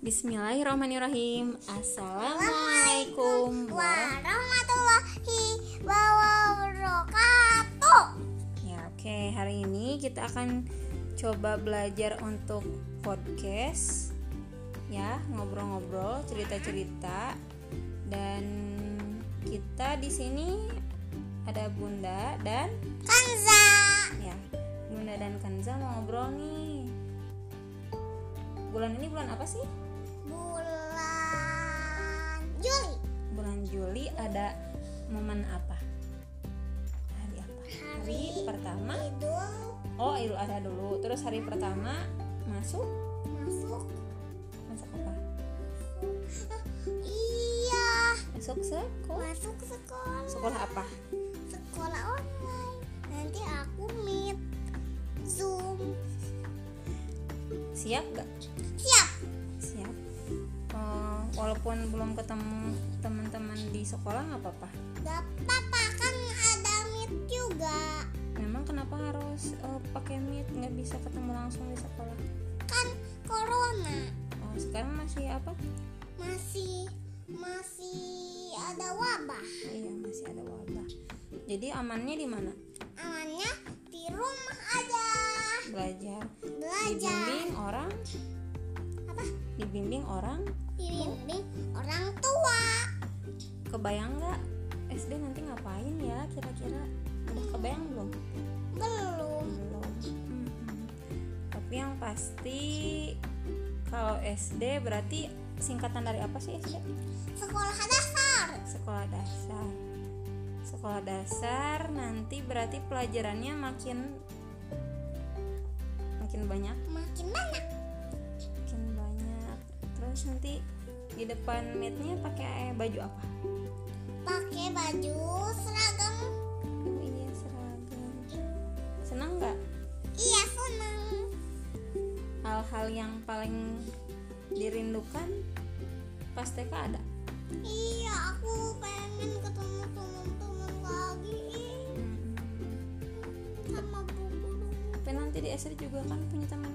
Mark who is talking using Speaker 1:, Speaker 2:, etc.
Speaker 1: Bismillahirrahmanirrahim Assalamualaikum
Speaker 2: warahmatullahi wabarakatuh.
Speaker 1: Ya oke hari ini kita akan coba belajar untuk podcast Ya ngobrol-ngobrol cerita-cerita Dan kita di sini ada Bunda dan
Speaker 2: Kanza.
Speaker 1: ya Bunda dan Kanza mau ngobrol nih Bulan ini bulan apa sih?
Speaker 2: Bulan Juli.
Speaker 1: bulan Juli ada momen apa? Hari apa? Hari pertama.
Speaker 2: Idul
Speaker 1: Oh, Idul Adha dulu. Terus hari pertama masuk
Speaker 2: masuk.
Speaker 1: masuk apa?
Speaker 2: Iya,
Speaker 1: Masuk sekolah.
Speaker 2: masuk sekolah.
Speaker 1: Sekolah apa?
Speaker 2: Sekolah online. Nanti aku meet Zoom.
Speaker 1: Siap gak?
Speaker 2: Siap.
Speaker 1: Oh, walaupun belum ketemu teman-teman di sekolah nggak apa-apa.
Speaker 2: Gak apa-apa kan ada meet juga.
Speaker 1: Memang kenapa harus eh, pakai meet nggak bisa ketemu langsung di sekolah?
Speaker 2: Kan corona
Speaker 1: Oh, sekarang masih apa?
Speaker 2: masih masih ada wabah.
Speaker 1: Iya, masih ada wabah. Jadi amannya di mana?
Speaker 2: Amannya di rumah aja.
Speaker 1: Belajar.
Speaker 2: Belajar.
Speaker 1: Dibimbing orang, dibimbing orang
Speaker 2: tua.
Speaker 1: kebayang nggak SD nanti ngapain ya kira-kira udah kebayang belum
Speaker 2: Belum.
Speaker 1: belum Mm-mm. tapi yang pasti kalau SD berarti singkatan dari apa sih SD
Speaker 2: Sekolah dasar.
Speaker 1: sekolah dasar sekolah dasar nanti berarti pelajarannya makin
Speaker 2: makin banyak
Speaker 1: Makin banyak. Terus nanti di depan meetnya pakai baju apa?
Speaker 2: Pakai baju seragam.
Speaker 1: oh iya seragam. Senang nggak?
Speaker 2: Iya senang.
Speaker 1: hal-hal yang paling dirindukan pas TK ada?
Speaker 2: Iya aku pengen ketemu teman-teman lagi. Sama bu guru.
Speaker 1: tapi nanti di SD juga kan punya teman